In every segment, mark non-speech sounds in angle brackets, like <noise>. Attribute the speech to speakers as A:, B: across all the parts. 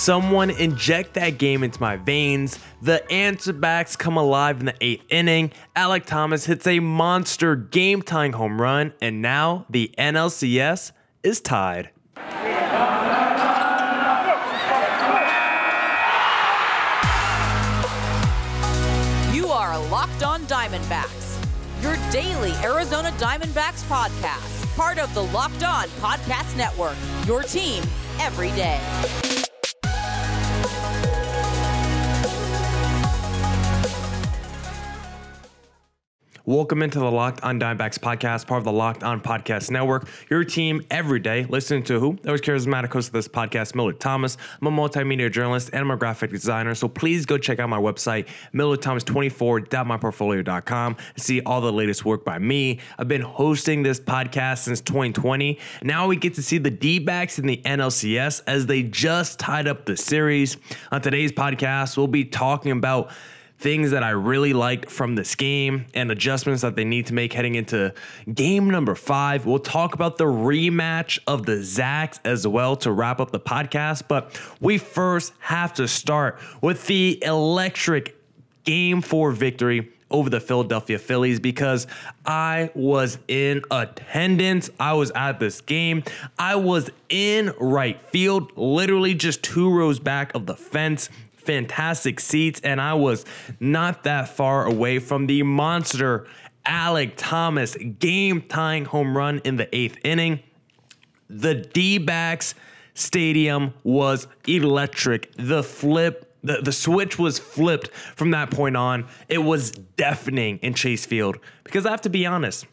A: Someone inject that game into my veins. The answer backs come alive in the eighth inning. Alek Thomas hits a monster game tying home run, and now the NLCS is tied.
B: You are Locked On Diamondbacks, your daily Arizona Diamondbacks podcast, part of the Locked On Podcast Network, your team every day.
A: Welcome into the Locked On Diamondbacks podcast, part of the Locked On Podcast Network. Your team every day, listening to who? That was charismatic host of this podcast, Millard Thomas. I'm a multimedia journalist and I'm a graphic designer. So please go check out my website, millardthomas24.myportfolio.com, to see all the latest work by me. I've been hosting this podcast since 2020. Now we get to see the D backs in the NLCS as they just tied up the series. On today's podcast, we'll be talking about things that I really liked from this game and adjustments that they need to make heading into game number five. We'll talk about the rematch of the Zacks as well to wrap up the podcast. But we first have to start with the electric game four victory over the Philadelphia Phillies because I was in attendance. I was at this game. I was in right field, literally just two rows back of the fence fantastic seats, and I was not that far away from the monster Alek Thomas game tying home run in the eighth inning. The D backs stadium was electric. The flip the, the switch was flipped from that point on. It was deafening in Chase Field because I have to be honest,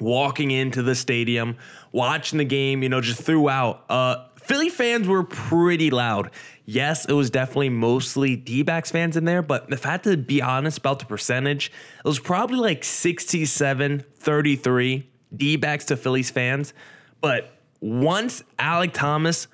A: walking into the stadium, watching the game, you know, just throughout, uh, Philly fans were pretty loud. Yes, it was definitely mostly D backs fans in there, but if I had to be honest about the percentage, it was probably like 67 33 D backs to Phillies fans. But once Alek Thomas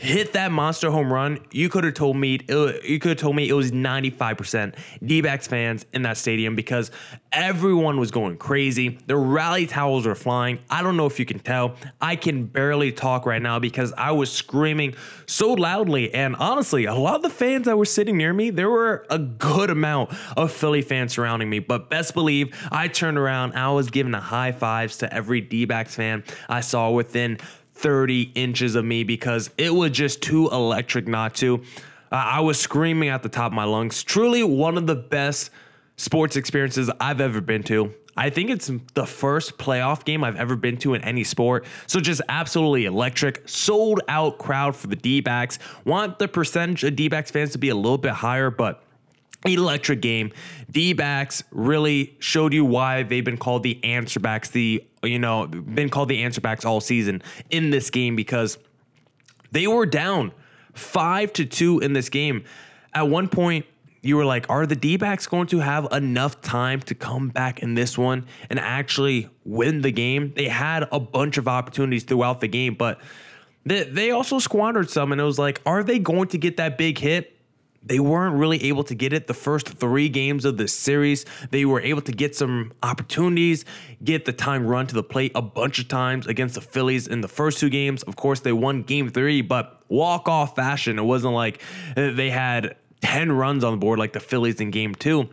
A: hit that monster home run, you could have told me it, you could have told me it was 95% D-backs fans in that stadium because everyone was going crazy. The rally towels were flying. I don't know if you can tell. I can barely talk right now because I was screaming so loudly and honestly, a lot of the fans that were sitting near me, there were a good amount of Philly fans surrounding me, but best believe I turned around, I was giving a high fives to every D-backs fan I saw within 30 inches of me because it was just too electric not to. Uh, I was screaming at the top of my lungs. Truly one of the best sports experiences I've ever been to. I think it's the first playoff game I've ever been to in any sport. So just absolutely electric. Sold out crowd for the D backs. Want the percentage of D backs fans to be a little bit higher, but electric game. D backs really showed you why they've been called the answer backs, the, you know, been called the answer backs all season in this game because they were down five to two in this game. At one point, you were like, are the D backs going to have enough time to come back in this one and actually win the game? They had a bunch of opportunities throughout the game, but they, they also squandered some. And it was like, are they going to get that big hit? They weren't really able to get it the first three games of the series. They were able to get some opportunities, get the time run to the plate a bunch of times against the Phillies in the first two games. Of course, they won game three, but walk off fashion. It wasn't like they had 10 runs on the board like the Phillies in game two.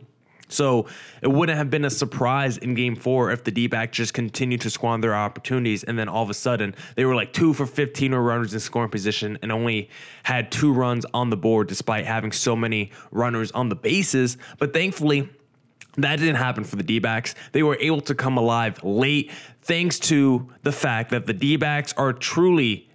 A: So it wouldn't have been a surprise in game four if the D back just continued to squander opportunities and then all of a sudden they were like two for 15 or runners in scoring position and only had two runs on the board despite having so many runners on the bases. But thankfully, that didn't happen for the D backs. They were able to come alive late thanks to the fact that the D backs are truly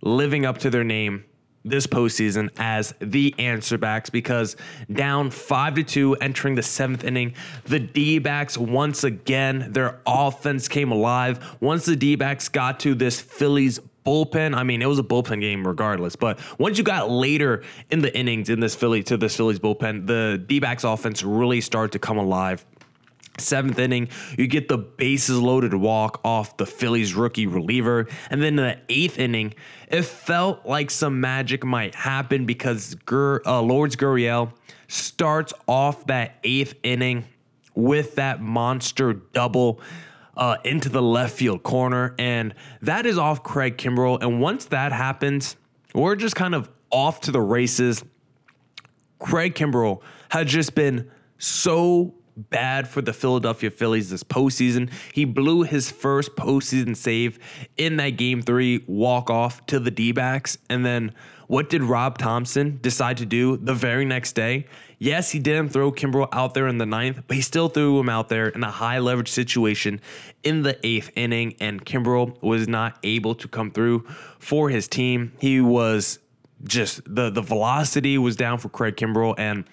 A: living up to their name this postseason as the answer backs because down five to two entering the seventh inning, the D backs once again, their offense came alive. Once the D backs got to this Phillies bullpen, I mean, it was a bullpen game regardless, but once you got later in the innings in this Philly to this Phillies bullpen, the D backs offense really started to come alive. Seventh inning, you get the bases loaded walk off the Phillies rookie reliever. And then in the eighth inning, it felt like some magic might happen because Gur, uh, Lourdes Gurriel starts off that eighth inning with that monster double uh, into the left field corner. And that is off Craig Kimbrel. And once that happens, we're just kind of off to the races. Craig Kimbrel had just been so bad for the Philadelphia Phillies this postseason. He blew his first postseason save in that game three walk off to the D backs. And then what did Rob Thomson decide to do the very next day? Yes, he didn't throw Kimbrel out there in the ninth, but he still threw him out there in a high leverage situation in the eighth inning. And Kimbrel was not able to come through for his team. He was just the the velocity was down for Craig Kimbrel and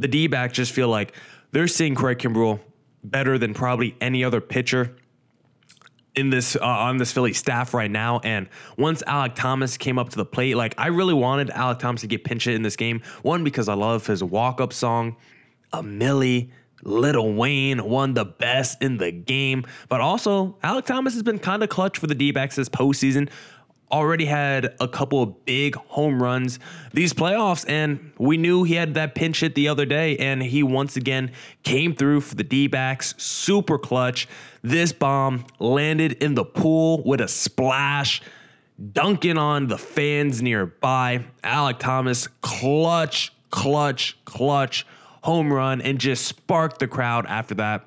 A: the D back just feel like they're seeing Craig Kimbrel better than probably any other pitcher in this uh, on this Philly staff right now. And once Alek Thomas came up to the plate, like I really wanted Alek Thomas to get pinch hit in this game. One because I love his walk up song, a Milli. Lil Wayne, one the best in the game. But also, Alek Thomas has been kind of clutch for the D backs this postseason already had a couple of big home runs these playoffs, and we knew he had that pinch hit the other day, and he once again came through for the D backs. Super clutch. This bomb landed in the pool with a splash, dunking on the fans nearby. Alek Thomas, clutch, clutch, clutch home run, and just sparked the crowd after that.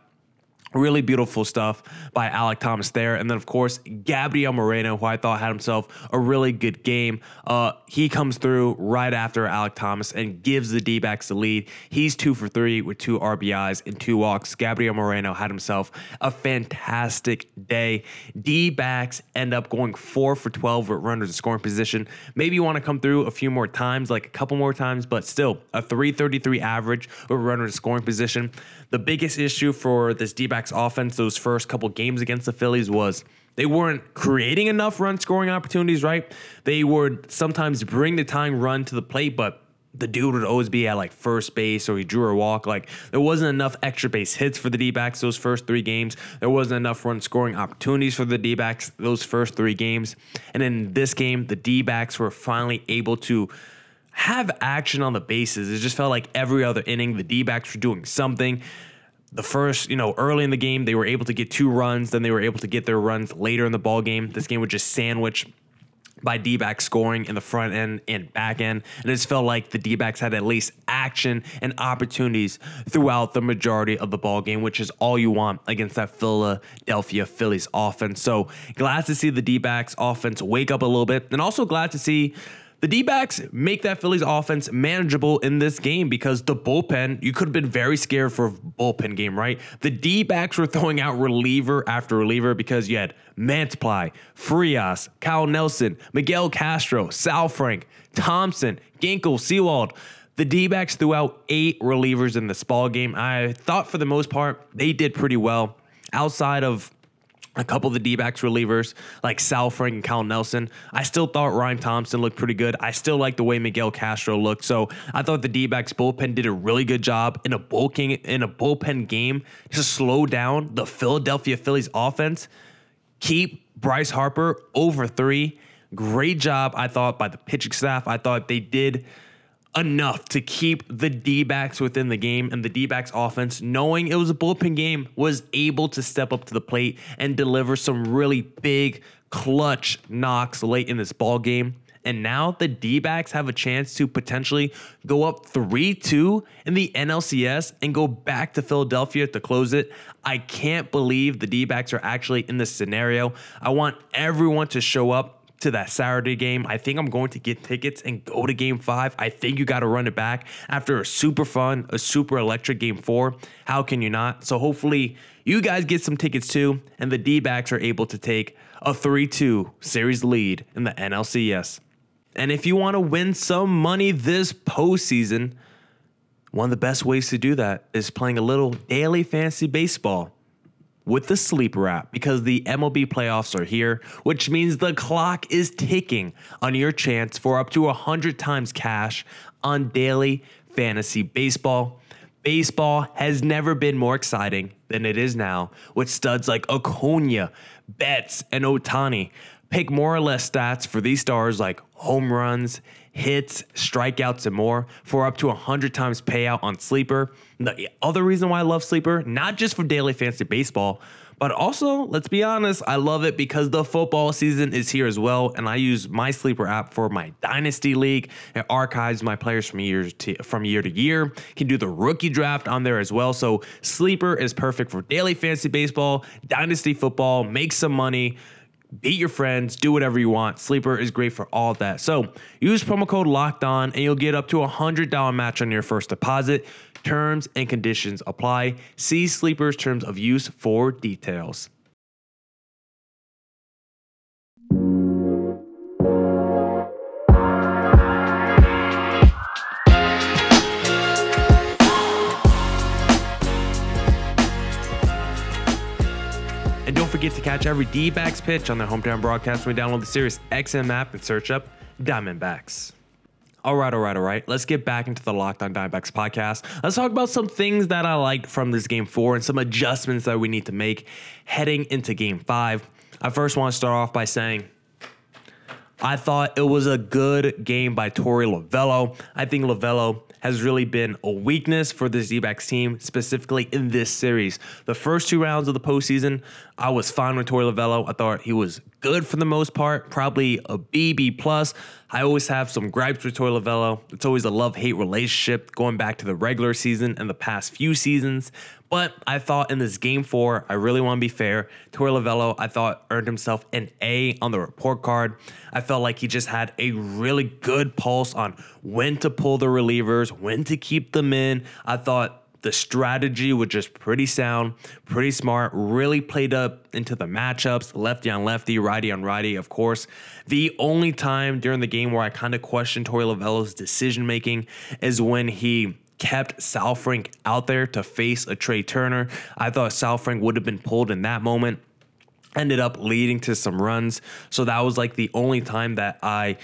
A: Really beautiful stuff by Alek Thomas there. And then, of course, Gabriel Moreno, who I thought had himself a really good game. Uh, he comes through right after Alek Thomas and gives the D backs the lead. He's two for three with two RBIs and two walks. Gabriel Moreno had himself a fantastic day. D backs end up going four for 12 with runners in scoring position. Maybe you want to come through a few more times, like a couple more times, but still a 333 average with runners in scoring position. The biggest issue for this D back offense those first couple games against the Phillies was they weren't creating enough run scoring opportunities, right? They would sometimes bring the tying run to the plate, but the dude would always be at like first base or he drew a walk. Like there wasn't enough extra base hits for the D backs those first three games. There wasn't enough run scoring opportunities for the D backs those first three games. And in this game, the D backs were finally able to have action on the bases. It just felt like every other inning, the D backs were doing something the first, you know, early in the game, they were able to get two runs. Then they were able to get their runs later in the ball game. This game was just sandwiched by D backs scoring in the front end and back end. And it just felt like the D backs had at least action and opportunities throughout the majority of the ball game, which is all you want against that Philadelphia Phillies offense. So glad to see the D backs offense wake up a little bit, and also glad to see the D backs make that Phillies offense manageable in this game because the bullpen, you could have been very scared for a bullpen game, right? The D backs were throwing out reliever after reliever because you had Mantiply, Frias, Kyle Nelson, Miguel Castro, Saalfrank, Thompson, Ginkel, Sewald. The D backs threw out eight relievers in this ball game. I thought for the most part they did pretty well outside of a couple of the D backs relievers like Saalfrank and Cal Nelson. I still thought Ryan Thompson looked pretty good. I still like the way Miguel Castro looked. So I thought the D backs bullpen did a really good job in a bullpen in a bullpen game to slow down the Philadelphia Phillies offense. Keep Bryce Harper over three. Great job, I thought, by the pitching staff. I thought they did enough to keep the D backs within the game and the D backs offense, knowing it was a bullpen game, was able to step up to the plate and deliver some really big clutch knocks late in this ball game. And now the D backs have a chance to potentially go up 3 2 in the NLCS and go back to Philadelphia to close it. I can't believe the D backs are actually in this scenario. I want everyone to show up to that Saturday game. I think I'm going to get tickets and go to game five. I think you got to run it back after a super fun, a super electric game four. How can you not? So hopefully you guys get some tickets too, and the D backs are able to take a 3 2 series lead in the NLCS. And if you want to win some money this postseason, one of the best ways to do that is playing a little daily fantasy baseball with the sleeper app because the MLB playoffs are here, which means the clock is ticking on your chance for up to 100 times cash on daily fantasy baseball. Baseball has never been more exciting than it is now, with studs like Acuna, Betts, and Ohtani. Pick more or less stats for these stars like home runs, hits, strikeouts, and more for up to 100 times payout on Sleeper. The other reason why I love Sleeper, not just for daily fantasy baseball, but also, let's be honest, I love it because the football season is here as well, and I use my sleeper app for my dynasty league. It archives my players from year to from year to year. Can do the rookie draft on there as well. So sleeper is perfect for daily fantasy baseball, dynasty football, make some money beat your friends, do whatever you want. Sleeper is great for all that. So use promo code locked on and you'll get up to a $100 match on your first deposit. Terms and conditions apply. See Sleeper's terms of use for details. Forget to catch every D-backs pitch on their hometown broadcast when you download the Sirius XM app and search up Diamondbacks. All right, all right, all right. Let's get back into the Locked On Diamondbacks podcast. Let's talk about some things that I liked from this game four and some adjustments that we need to make heading into game five. I first want to start off by saying I thought it was a good game by Torey Lovullo. I think Lovullo has really been a weakness for this D-backs team, specifically in this series. The first two rounds of the postseason, I was fine with Torey Lovullo. I thought he was good for the most part, probably a BB plus. I always have some gripes with Torey Lovullo. It's always a love-hate relationship going back to the regular season and the past few seasons. But I thought in this game four, I really want to be fair. Torey Lovullo, I thought, earned himself an A on the report card. I felt like he just had a really good pulse on when to pull the relievers, when to keep them in. I thought the strategy was just pretty sound, pretty smart, really played up into the matchups, lefty on lefty, righty on righty, of course. The only time during the game where I kind of questioned Torey Lovullo's decision making is when he kept Saalfrank out there to face a Trea Turner. I thought Saalfrank would have been pulled in that moment. Ended up leading to some runs. So that was like the only time that I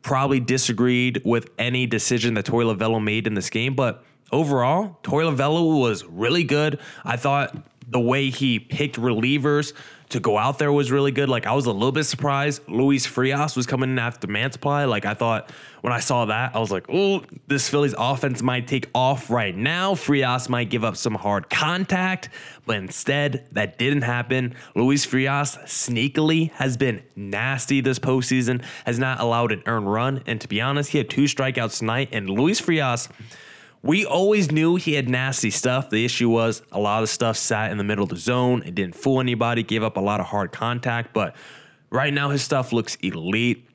A: probably disagreed with any decision that Torey Lovullo made in this game. But overall, Torey Lovullo was really good. I thought the way he picked relievers to go out there was really good. Like I was a little bit surprised. Luis Frias was coming in after Mantiply. Like I thought when I saw that, I was like, oh, this Phillies offense might take off right now. Frias might give up some hard contact, but instead that didn't happen. Luis Frias sneakily has been nasty this postseason, has not allowed an earned run. And to be honest, he had two strikeouts tonight. And Luis Frias we always knew he had nasty stuff. The issue was a lot of stuff sat in the middle of the zone. It didn't fool anybody, gave up a lot of hard contact. But right now, his stuff looks elite.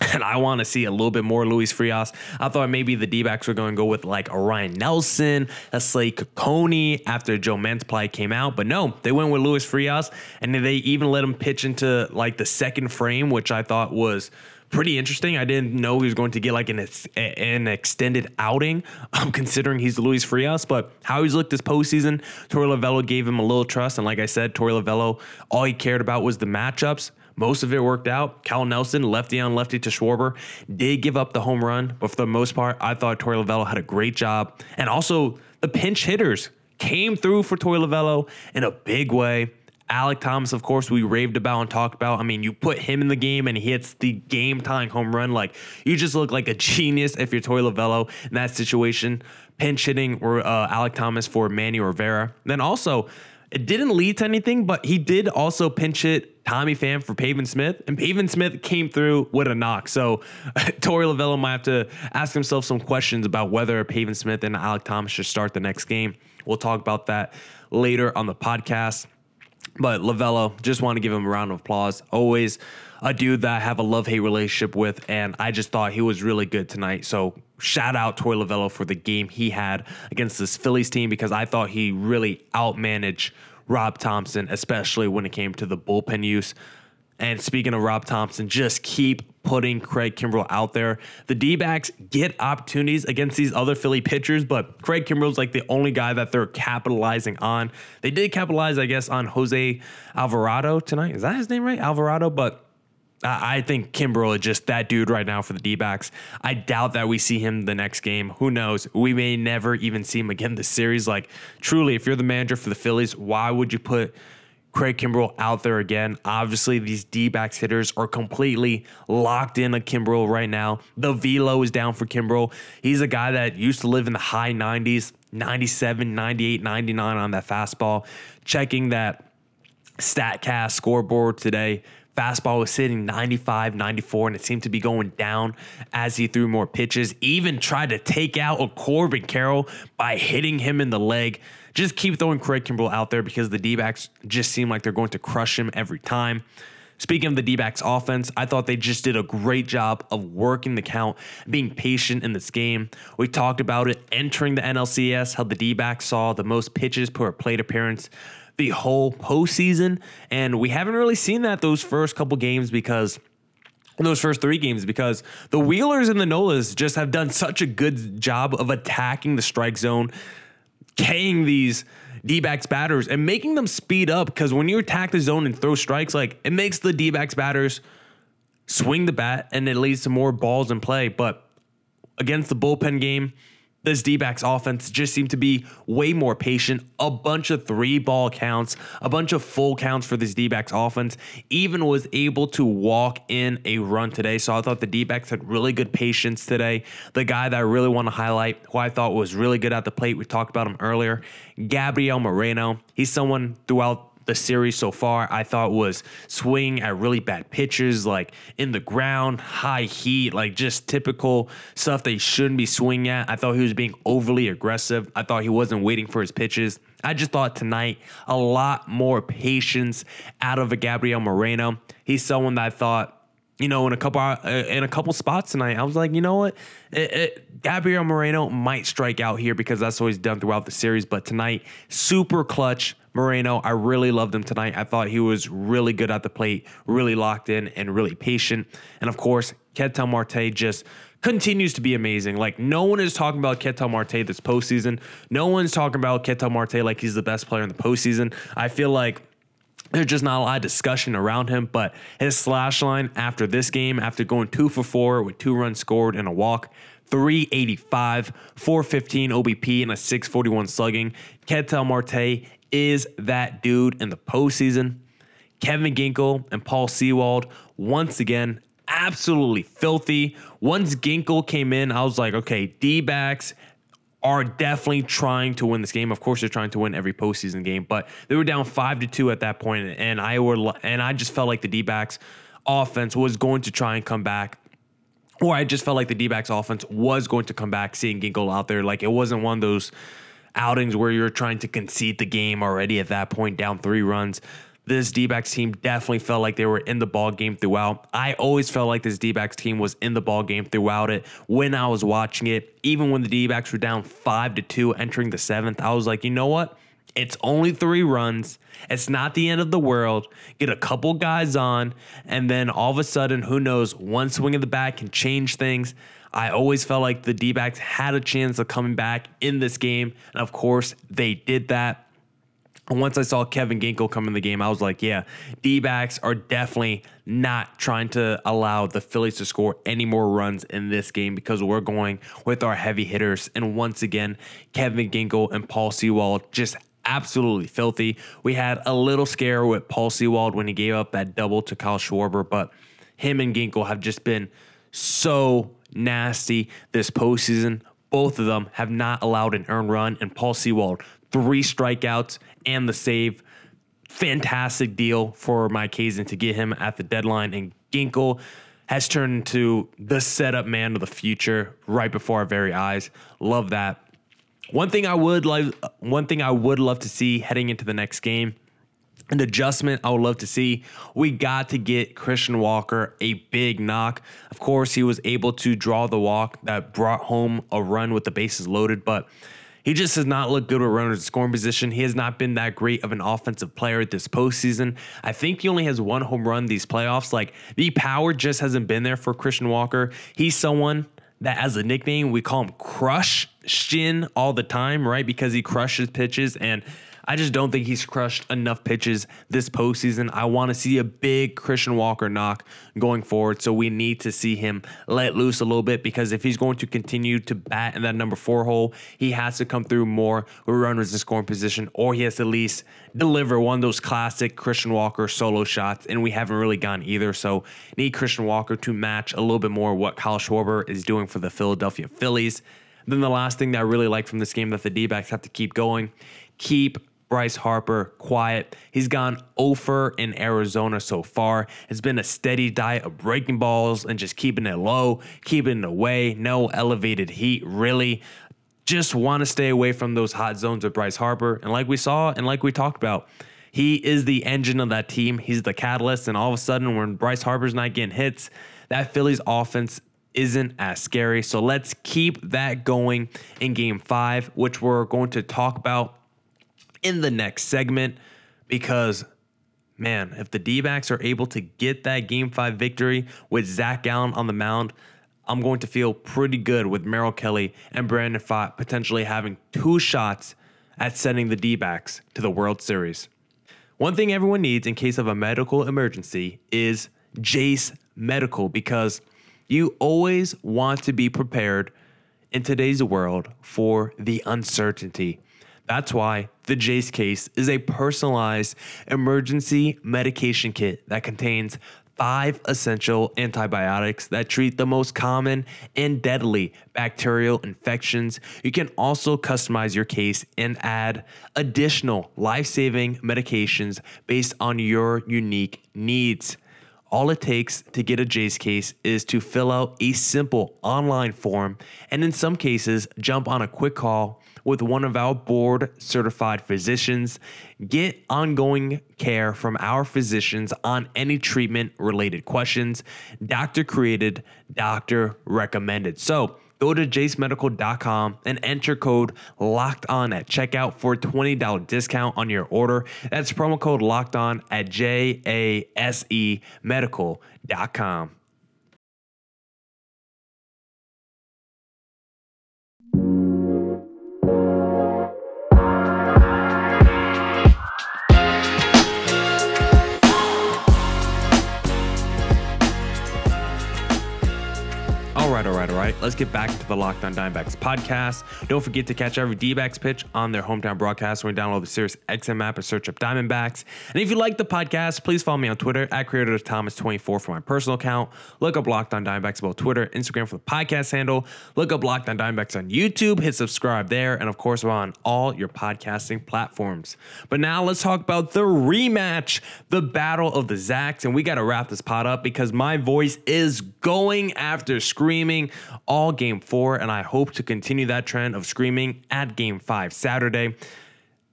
A: <laughs> And I want to see a little bit more Luis Frias. I thought maybe the D backs were going to go with like a Ryne Nelson, a Slade Cecconi after Joe Mantiply came out. But no, they went with Luis Frias. And they even let him pitch into like the second frame, which I thought was pretty interesting. I didn't know he was going to get like an an extended outing, <laughs> um, considering he's Luis Frias. But how he's looked this postseason, Torey Lovullo gave him a little trust. And like I said, Torey Lovullo, all he cared about was the matchups. Most of it worked out. Cal Nelson, lefty on lefty to Schwarber, did give up the home run, but for the most part, I thought Torey Lovullo had a great job. And also, the pinch hitters came through for Torey Lovullo in a big way. Alek Thomas, of course, we raved about and talked about. I mean, you put him in the game and he hits the game tying home run. Like, you just look like a <laughs> genius if you're Torey Lovullo in that situation. Pinch hitting or uh, Alek Thomas for Manny Rivera. Then also, it didn't lead to anything, but he did also pinch hit Tommy Pham for Pavin Smith, and Pavin Smith came through with a knock. So <laughs> Torey Lovullo might have to ask himself some questions about whether Pavin Smith and Alek Thomas should start the next game. We'll talk about that later on the podcast. But Lovullo, just want to give him a round of applause. Always a dude that I have a love hate relationship with, and I just thought he was really good tonight. So shout out Torey Lovullo for the game he had against this Phillies team because I thought he really outmanaged Rob Thomson, especially when it came to the bullpen use. And speaking of Rob Thomson, just keep putting Craig Kimbrel out there. The D backs get opportunities against these other Philly pitchers, but Craig Kimbrel's like the only guy that they're capitalizing on. They did capitalize, I guess, on Jose Alvarado tonight. Is that his name right? Alvarado, but I think Kimbrel is just that dude right now for the D backs. I doubt that we see him the next game. Who knows? We may never even see him again this series. Like, truly, if you're the manager for the Phillies, why would you put Craig Kimbrel out there again. Obviously, these D backs hitters are completely locked in on Kimbrel right now. The velo is down for Kimbrel. He's a guy that used to live in the high 90s, 97, 98, 99 on that fastball. Checking that StatCast scoreboard today, fastball was sitting 95, 94, and it seemed to be going down as he threw more pitches. Even tried to take out a Corbin Carroll by hitting him in the leg. Just keep throwing Craig Kimbrel out there because the D backs just seem like they're going to crush him every time. Speaking of the D backs offense, I thought they just did a great job of working the count, being patient in this game. We talked about it entering the NLCS, how the D backs saw the most pitches per plate appearance the whole postseason. And we haven't really seen that those first couple games because those first three games because the Wheelers and the Nolas just have done such a good job of attacking the strike zone, K'ing these D backs batters and making them speed up. Because when you attack the zone and throw strikes, like it makes the D backs batters swing the bat and it leads to more balls in play. But against the bullpen game, this D backs offense just seemed to be way more patient. A bunch of three ball counts, a bunch of full counts for this D backs offense. Even was able to walk in a run today. So I thought the D backs had really good patience today. The guy that I really want to highlight, who I thought was really good at the plate, we talked about him earlier, Gabriel Moreno. He's someone throughout the series so far, I thought was swinging at really bad pitches, like in the ground, high heat, like just typical stuff they shouldn't be swinging at. I thought he was being overly aggressive. I thought he wasn't waiting for his pitches. I just thought tonight a lot more patience out of a Gabriel Moreno. He's someone that I thought you know, in a couple uh, in a couple spots tonight, I was like, you know what, it, it, Gabriel Moreno might strike out here because that's what he's done throughout the series. But tonight, super clutch, Moreno. I really loved him tonight. I thought he was really good at the plate, really locked in, and really patient. And of course, Ketel Marte just continues to be amazing. Like no one is talking about Ketel Marte this postseason. No one's talking about Ketel Marte like he's the best player in the postseason. I feel like there's just not a lot of discussion around him, but his slash line after this game, after going two for four with two runs scored and a walk, 385, 415 OBP, and a 641 slugging. Ketel Marte is that dude in the postseason. Kevin Ginkel and Paul Sewald, once again, absolutely filthy. Once Ginkel came in, I was like, okay, D backs are definitely trying to win this game. Of course, they're trying to win every postseason game, but they were down five to two at that point, and I were and I just felt like the D backs offense was going to try and come back. Or I just felt like the D backs offense was going to come back, seeing Ginkel out there. Like it wasn't one of those outings where you're trying to concede the game already at that point, down three runs. This D backs team definitely felt like they were in the ball game throughout. I always felt like this D backs team was in the ball game throughout it when I was watching it. Even when the D backs were down five to two entering the seventh, I was like, you know what? It's only three runs. It's not the end of the world. Get a couple guys on, and then all of a sudden, who knows, one swing of the bat can change things. I always felt like the D backs had a chance of coming back in this game. And of course, they did that. Once I saw Kevin Ginkel come in the game, I was like, yeah, D backs are definitely not trying to allow the Phillies to score any more runs in this game because we're going with our heavy hitters. And once again, Kevin Ginkel and Paul Sewald just absolutely filthy. We had a little scare with Paul Sewald when he gave up that double to Kyle Schwarber, but him and Ginkel have just been so nasty this postseason. Both of them have not allowed an earned run, and Paul Sewald, three strikeouts and the save. Fantastic deal for Mike Hazen to get him at the deadline. And Ginkel has turned into the setup man of the future right before our very eyes. Love that. One thing I would like, one thing I would love to see heading into the next game an adjustment I would love to see. We got to get Christian Walker a big knock. Of course, he was able to draw the walk that brought home a run with the bases loaded, but he just has not looked good with runners in scoring position. He has not been that great of an offensive player this postseason. I think he only has one home run these playoffs. Like the power just hasn't been there for Christian Walker. He's someone that as a nickname we call him Crush Shin all the time, right? Because he crushes pitches and I just don't think he's crushed enough pitches this postseason. I want to see a big Christian Walker knock going forward. So we need to see him let loose a little bit because if he's going to continue to bat in that number four hole, he has to come through more with runners in scoring position, or he has to at least deliver one of those classic Christian Walker solo shots. And we haven't really gotten either. So need Christian Walker to match a little bit more what Kyle Schwarber is doing for the Philadelphia Phillies. Then the last thing that I really like from this game that the D backs have to keep going, keep Bryce Harper quiet. He's gone over in Arizona so far. It's been a steady diet of breaking balls and just keeping it low, keeping it away. No elevated heat, really. Just want to stay away from those hot zones of Bryce Harper. And like we saw and like we talked about, he is the engine of that team. He's the catalyst. And all of a sudden, when Bryce Harper's not getting hits, that Phillies offense isn't as scary. So let's keep that going in game five, which we're going to talk about in the next segment because man, if the D backs are able to get that game five victory with Zac Gallen on the mound, I'm going to feel pretty good with Merrill Kelly and Brandon Pfaadt potentially having two shots at sending the D backs to the World Series. One thing everyone needs in case of a medical emergency is Jase Medical because you always want to be prepared in today's world for the uncertainty. That's why the Jase case is a personalized emergency medication kit that contains five essential antibiotics that treat the most common and deadly bacterial infections. You can also customize your case and add additional life saving medications based on your unique needs. All it takes to get a Jase case is to fill out a simple online form and, in some cases, jump on a quick call with one of our board certified physicians. Get ongoing care from our physicians on any treatment related questions. Doctor created, doctor recommended. So, go to jasemedical.com and enter code locked on at checkout for a $20 discount on your order. That's promo code locked on at J A S E medical.com. right, all right, all right. Let's get back to the Locked On Diamondbacks podcast. Don't forget to catch every D-backs pitch on their hometown broadcast when you download the Sirius XM app and search up Diamondbacks. And if you like the podcast, please follow me on Twitter at Creator Thomas24 for my personal account. Look up Locked On Diamondbacks about Twitter, Instagram for the podcast handle. Look up Locked On Diamondbacks on YouTube. Hit subscribe there, and of course, we're on all your podcasting platforms. But now let's talk about the rematch, the battle of the Zacks, and we got to wrap this pot up because my voice is going after screaming all game four, and I hope to continue that trend of screaming at game five Saturday.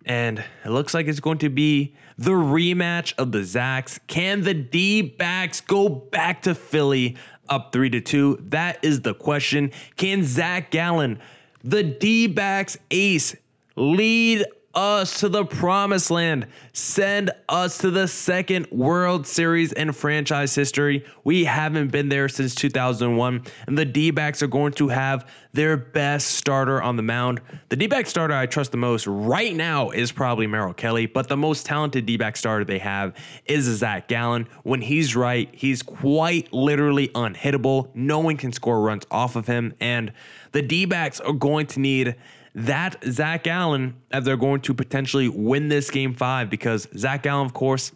A: And it looks like it's going to be the rematch of the Zacks. Can the D backs go back to Philly up three to two? That is the question. Can Zac Gallen, the D backs ace, lead us to the promised land. Send us to the second World Series in franchise history. We haven't been there since 2001, and the D backs are going to have their best starter on the mound. The D back starter I trust the most right now is probably Merrill Kelly, but the most talented D back starter they have is Zac Gallen. When he's right, he's quite literally unhittable. No one can score runs off of him, and the D backs are going to need that Zac Gallen as they're going to potentially win this game five because Zac Gallen, of course,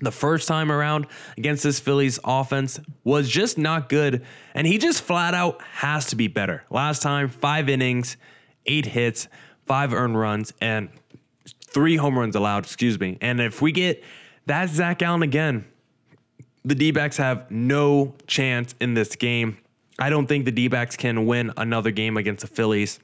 A: the first time around against this Phillies offense was just not good. And he just flat out has to be better. Last time, five innings, eight hits, five earned runs, and three home runs allowed, excuse me. And if we get that Zac Gallen again, the D backs have no chance in this game. I don't think the D backs can win another game against the Phillies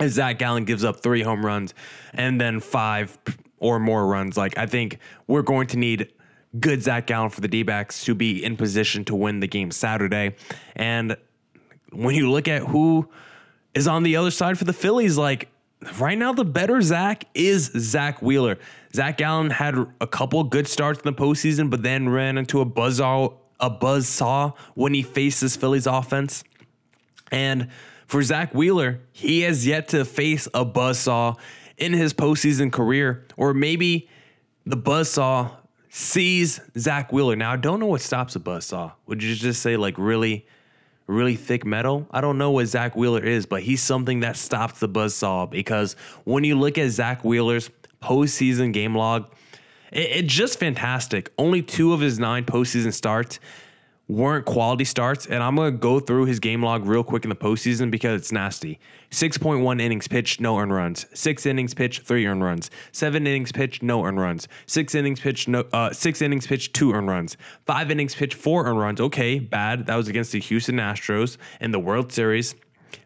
A: as Zac Gallen gives up three home runs and then five or more runs. Like, I think we're going to need good Zac Gallen for the D backs to be in position to win the game Saturday. And when you look at who is on the other side for the Phillies, like, right now, the better Zach is Zack Wheeler. Zac Gallen had a couple good starts in the postseason, but then ran into a buzzsaw, a buzz saw when he faced this Phillies offense. And for Zack Wheeler, he has yet to face a buzzsaw in his postseason career, or maybe the buzzsaw sees Zack Wheeler. Now, I don't know what stops a buzzsaw. Would you just say like really, really thick metal? I don't know what Zack Wheeler is, but he's something that stops the buzzsaw because when you look at Zack Wheeler's postseason game log, it's just fantastic. Only two of his nine postseason starts weren't quality starts. And I'm going to go through his game log real quick in the postseason because it's nasty. 6.1 innings pitched, no earned runs. Six innings pitched, three earned runs. Seven innings pitched, no earned runs. Six innings pitched, no, uh, six innings pitched, two earned runs. Five innings pitched, four earned runs. Okay, bad. That was against the Houston Astros in the World Series.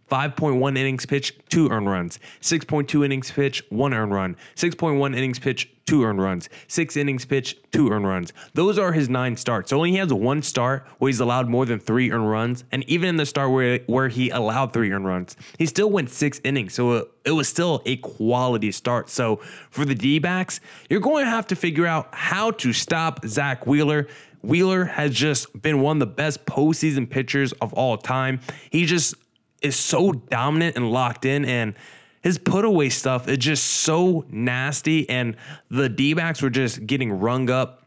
A: 5.1 innings pitched, two earned runs. 6.2 innings pitched, one earned run. 6.1 innings pitched, two earned runs. Six innings pitched, two earned runs. Those are his nine starts. So only he has one start where he's allowed more than three earned runs. And even in the start where, where he allowed three earned runs, he still went six innings. So it, it was still a quality start. So for the D backs, you're going to have to figure out how to stop Zack Wheeler. Wheeler has just been one of the best postseason pitchers of all time. He just is so dominant and locked in and his put away stuff is just so nasty and the D-backs were just getting rung up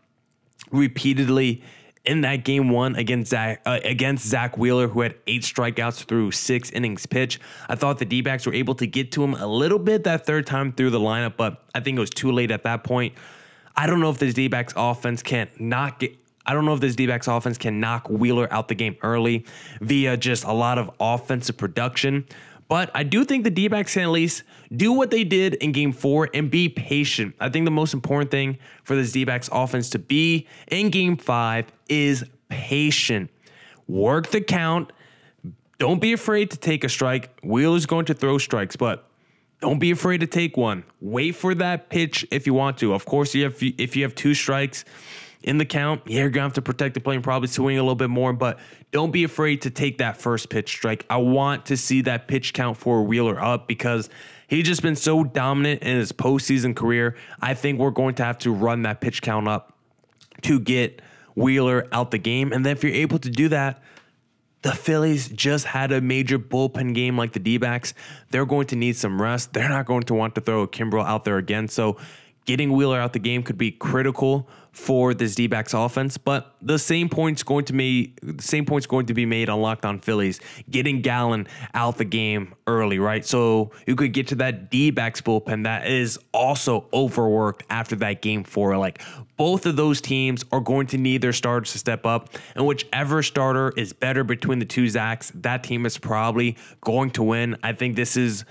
A: repeatedly in that game one against Zack, uh, against Zack Wheeler, who had eight strikeouts through six innings pitch. I thought the D backs were able to get to him a little bit that third time through the lineup, but I think it was too late at that point. I don't know if this D backs offense can not get I don't know if this D backs offense can knock Wheeler out the game early via just a lot of offensive production. But I do think the D backs can at least do what they did in game four and be patient. I think the most important thing for this D backs offense to be in game five is patient. Work the count. Don't be afraid to take a strike. Wheeler's going to throw strikes, but don't be afraid to take one. Wait for that pitch if you want to. Of course, if you have two strikes in the count, yeah, you're gonna have to protect the play and probably swing a little bit more, but don't be afraid to take that first pitch strike. I want to see that pitch count for Wheeler up because he's just been so dominant in his postseason career. I think we're going to have to run that pitch count up to get Wheeler out the game. And then if you're able to do that, the Phillies just had a major bullpen game like the D backs. They're going to need some rest. They're not going to want to throw a Kimbrel out there again. So getting Wheeler out the game could be critical for this D backs offense, but the same points going to be same points going to be made on Locked On Phillies, getting Gallen out the game early, right? So you could get to that D backs bullpen that is also overworked after that game four. Like both of those teams are going to need their starters to step up, and whichever starter is better between the two Zacks, that team is probably going to win. I think this is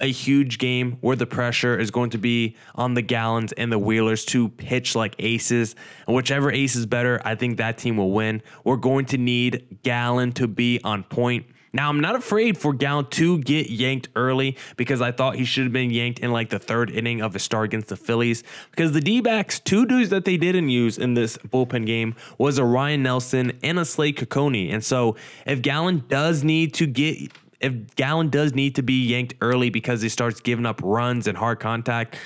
A: a huge game where the pressure is going to be on the Gallens and the Wheelers to pitch like aces. And whichever ace is better, I think that team will win. We're going to need Gallen to be on point. Now, I'm not afraid for Gallen to get yanked early because I thought he should have been yanked in like the third inning of a start against the Phillies. Because the D backs, two dudes that they didn't use in this bullpen game was a Ryne Nelson and a Slade Cecconi. And so if Gallen does need to get if Gallen does need to be yanked early because he starts giving up runs and hard contact,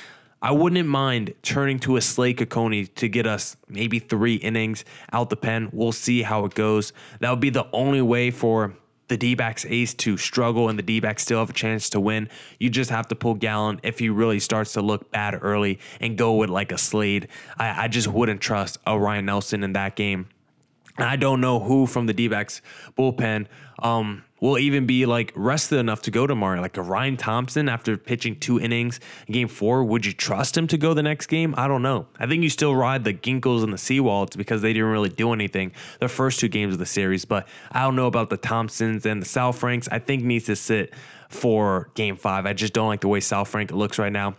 A: I wouldn't mind turning to a Slade Cecconi to get us maybe three innings out the pen. We'll see how it goes. That would be the only way for the D backs ace to struggle and the D backs still have a chance to win. You just have to pull Gallen if he really starts to look bad early and go with like a Slade. I, I just wouldn't trust a Ryne Nelson in that game. I don't know who from the D backs bullpen um, will even be like rested enough to go tomorrow. Like a Ryan Thompson after pitching two innings in game four, would you trust him to go the next game? I don't know. I think you still ride the Ginkels and the Sewalds because they didn't really do anything the first two games of the series. But I don't know about the Thompsons and the Saalfranks. I think needs to sit for game five. I just don't like the way Saalfrank looks right now.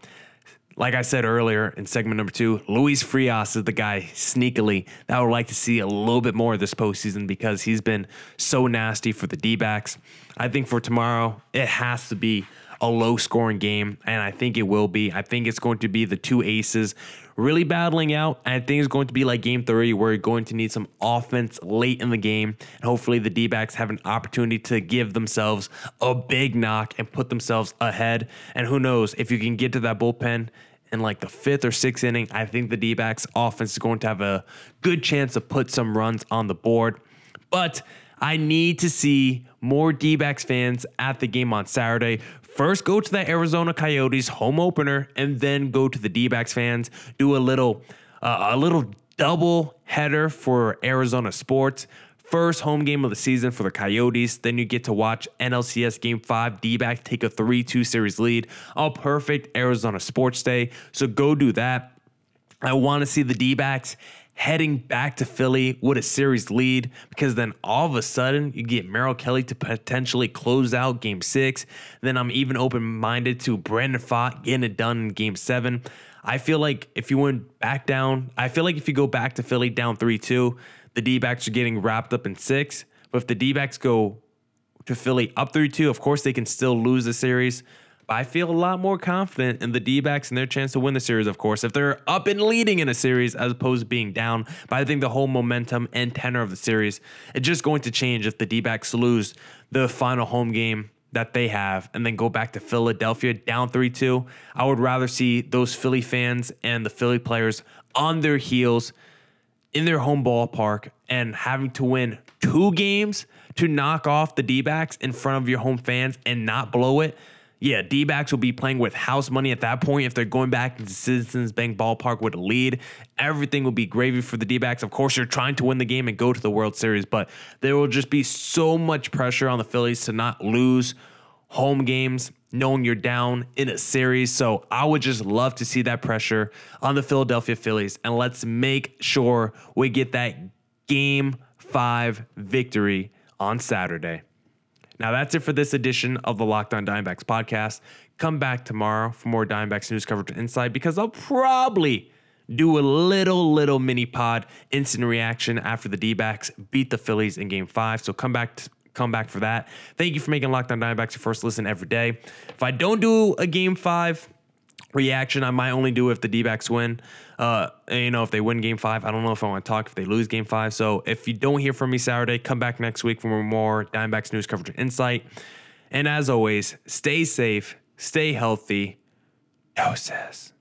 A: Like I said earlier in segment number two, Luis Frias is the guy sneakily that I would like to see a little bit more of this postseason because he's been so nasty for the D backs. I think for tomorrow, it has to be a low scoring game, and I think it will be. I think it's going to be the two aces really battling out. And I think it's going to be like game three, where you're going to need some offense late in the game. And hopefully, the D backs have an opportunity to give themselves a big knock and put themselves ahead. And who knows if you can get to that bullpen in like the fifth or sixth inning, I think the D backs offense is going to have a good chance to put some runs on the board. But I need to see more D backs fans at the game on Saturday first go to the Arizona Coyotes home opener and then go to the D-backs fans. Do a little uh, a little double header for Arizona sports. First home game of the season for the Coyotes. Then you get to watch NLCS Game 5 D backs take a 3 2 series lead. All perfect Arizona Sports Day. So go do that. I want to see the D backs heading back to Philly with a series lead because then all of a sudden you get Merrill Kelly to potentially close out game six. Then I'm even open minded to Brandon Pfaadt getting it done in game seven. I feel like if you went back down, I feel like if you go back to Philly down 3 2, the D backs are getting wrapped up in six. But if the D backs go to Philly up 3 2, of course they can still lose the series. But I feel a lot more confident in the D backs and their chance to win the series, of course, if they're up and leading in a series as opposed to being down. But I think the whole momentum and tenor of the series is just going to change if the D backs lose the final home game that they have and then go back to Philadelphia down 3 2. I would rather see those Philly fans and the Philly players on their heels in their home ballpark and having to win two games to knock off the D backs in front of your home fans and not blow it. Yeah, D backs will be playing with house money at that point if they're going back into Citizens Bank Ballpark with a lead. Everything will be gravy for the D backs. Of course, you're trying to win the game and go to the World Series, but there will just be so much pressure on the Phillies to not lose home games knowing you're down in a series. So I would just love to see that pressure on the Philadelphia Phillies. And let's make sure we get that game five victory on Saturday. Now that's it for this edition of the Locked On Diamondbacks podcast. Come back tomorrow for more Diamondbacks news coverage and insight because I'll probably do a little, little mini pod instant reaction after the D backs beat the Phillies in game five. So come back come back for that. Thank you for making Locked On Diamondbacks your first listen every day. If I don't do a game five reaction, I might only do it if the D backs win. Uh, you know, if they win game five, I don't know if I want to talk if they lose game five. So if you don't hear from me Saturday, come back next week for more Diamondbacks news coverage and insight. And as always, stay safe, stay healthy. Doses.